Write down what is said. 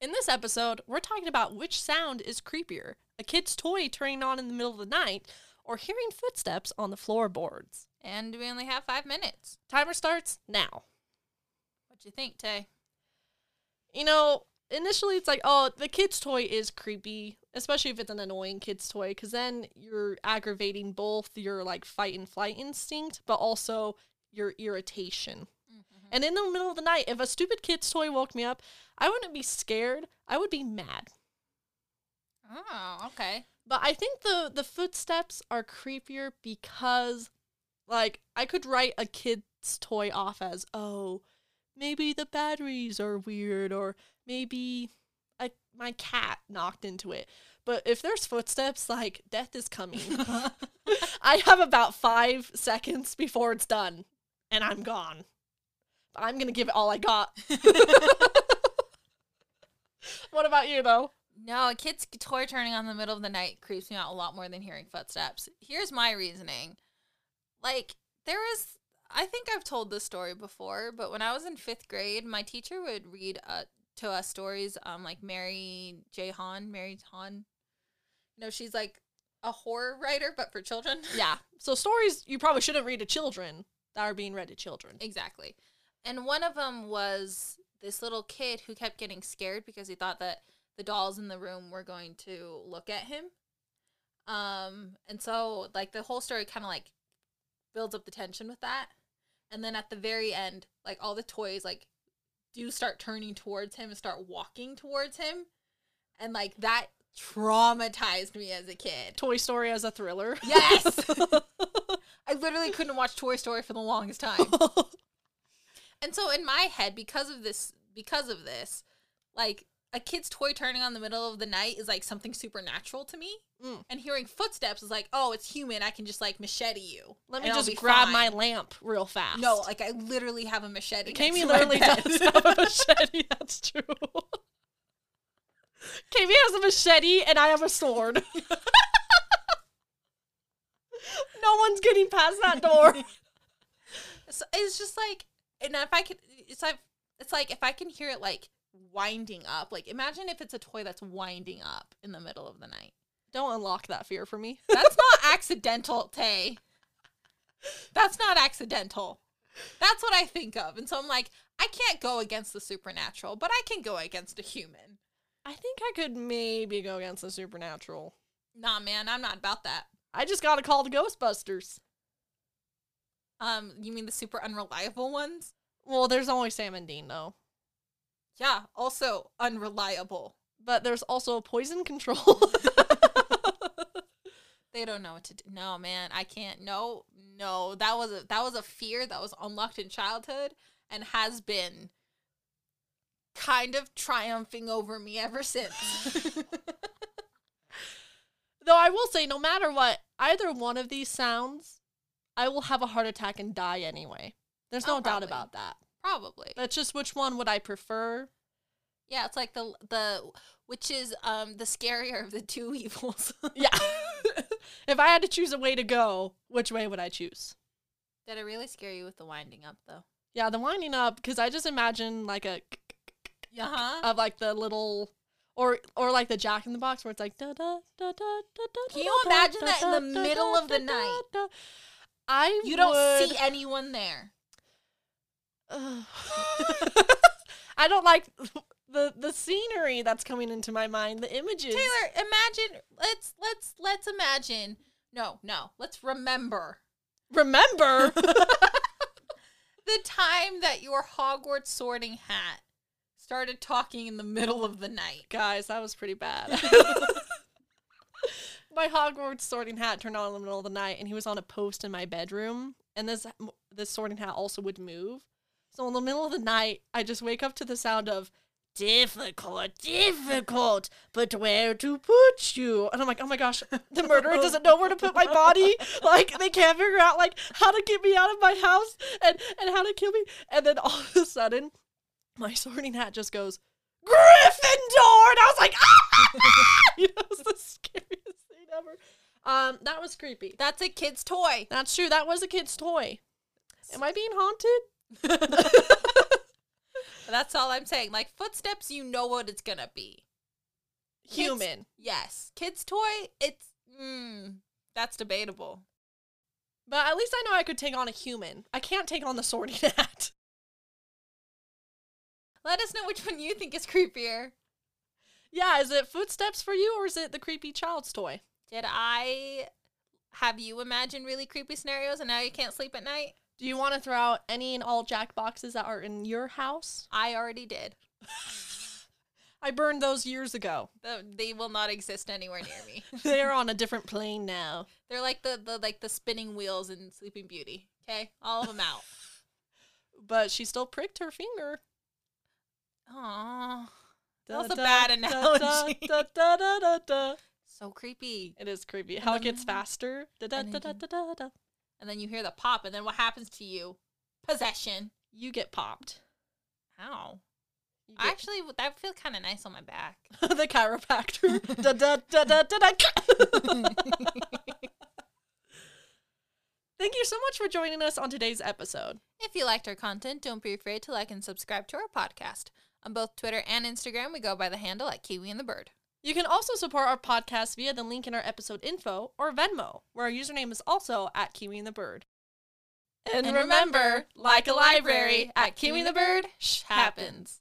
In this episode, we're talking about which sound is creepier a kid's toy turning on in the middle of the night or hearing footsteps on the floorboards. And we only have five minutes. Timer starts now. What'd you think, Tay? You know, initially it's like, oh, the kid's toy is creepy, especially if it's an annoying kid's toy, because then you're aggravating both your like fight and flight instinct, but also your irritation. And in the middle of the night, if a stupid kid's toy woke me up, I wouldn't be scared. I would be mad. Oh, okay. But I think the the footsteps are creepier because like I could write a kid's toy off as, "Oh, maybe the batteries are weird or maybe I, my cat knocked into it." But if there's footsteps, like death is coming. I have about 5 seconds before it's done and I'm gone. I'm going to give it all I got. what about you though? No, a kid's toy turning on in the middle of the night creeps me out a lot more than hearing footsteps. Here's my reasoning. Like, there is, I think I've told this story before, but when I was in fifth grade, my teacher would read uh, to us stories, um, like Mary J. Hahn, Mary Hahn. You know, she's like a horror writer, but for children. Yeah. So stories you probably shouldn't read to children that are being read to children. Exactly. And one of them was this little kid who kept getting scared because he thought that the dolls in the room were going to look at him. Um, and so like the whole story kind of like builds up the tension with that. And then at the very end, like all the toys like do start turning towards him and start walking towards him. And like that traumatized me as a kid. Toy Story as a thriller. Yes. I literally couldn't watch Toy Story for the longest time. And so in my head, because of this, because of this, like a kid's toy turning on the middle of the night is like something supernatural to me. Mm. And hearing footsteps is like, oh, it's human. I can just like machete you. Let me just grab fine. my lamp real fast. No, like I literally have a machete. Kami next to my literally does have a machete. That's true. Kami has a machete and I have a sword. no one's getting past that door. So it's just like, and if I could, it's like, it's like if I can hear it like winding up. Like imagine if it's a toy that's winding up in the middle of the night. Don't unlock that fear for me. That's not accidental, Tay. That's not accidental. That's what I think of. And so I'm like, I can't go against the supernatural, but I can go against a human. I think I could maybe go against the supernatural. Nah, man, I'm not about that. I just gotta call the Ghostbusters. Um, you mean the super unreliable ones? Well, there's only Sam and Dean though. Yeah, also unreliable. But there's also poison control. They don't know what to do. No, man, I can't. No, no. That was a that was a fear that was unlocked in childhood and has been kind of triumphing over me ever since. Though I will say, no matter what, either one of these sounds, I will have a heart attack and die anyway. There's no Oh, doubt about that. Probably. That's just which one would I prefer? Yeah, it's like the the which is um the scarier of the two evils. Yeah. if I had to choose a way to go, which way would I choose? Did it really scare you with the winding up though? Yeah, the winding up because I just imagine like a Uh huh. of like the little or or like the Jack in the Box where it's like da da da da da da. Can you imagine that in the middle of the night? I You don't see anyone there. I don't like the the scenery that's coming into my mind. The images. Taylor, imagine. Let's let's let's imagine. No, no. Let's remember remember. the time that your Hogwarts sorting hat started talking in the middle of the night. Guys, that was pretty bad. My Hogwarts sorting hat turned on in the middle of the night, and he was on a post in my bedroom. And this this sorting hat also would move. So in the middle of the night, I just wake up to the sound of difficult, difficult, but where to put you? And I'm like, oh my gosh, the murderer doesn't know where to put my body. Like they can't figure out like how to get me out of my house and and how to kill me. And then all of a sudden, my sorting hat just goes Gryffindor, and I was like, ah! you know, it was the scariest thing ever. Um, that was creepy. That's a kid's toy. That's true. That was a kid's toy. Am I being haunted? That's all I'm saying. Like footsteps, you know what it's gonna be. Kids- Human. Yes. Kid's toy, it's mm, that's debatable. But at least I know I could take on a human. I can't take on the sorting hat. Let us know which one you think is creepier. Yeah, is it footsteps for you or is it the creepy child's toy? Did I have you imagine really creepy scenarios and now you can't sleep at night? Do you want to throw out any and all jack boxes that are in your house? I already did. I burned those years ago. The- They will not exist anywhere near me. they are on a different plane now. They're like the, the like the spinning wheels in Sleeping Beauty. Okay, all of them out. But she still pricked her finger. Aww, That was Da, a bad analogy. da, da, da, da, da. So creepy. It is creepy. How it gets faster. Da, da, And da, then da, da, da, da. And then you hear the pop, and then what happens to you? Possession. You get popped. How? Get- Actually, that would feel kind of nice on my back. the chiropractor. da, da, da, da, da, da. Thank you so much for joining us on today's episode. If you liked our content, don't be afraid to like and subscribe to our podcast. On both Twitter and Instagram, we go by the handle at Kiwi and the Bird. You can also support our podcast via the link in our episode info or Venmo, where our username is also at Kiwi and the Bird. And, And remember, like a library, at Kiwi the Bird, shh happens.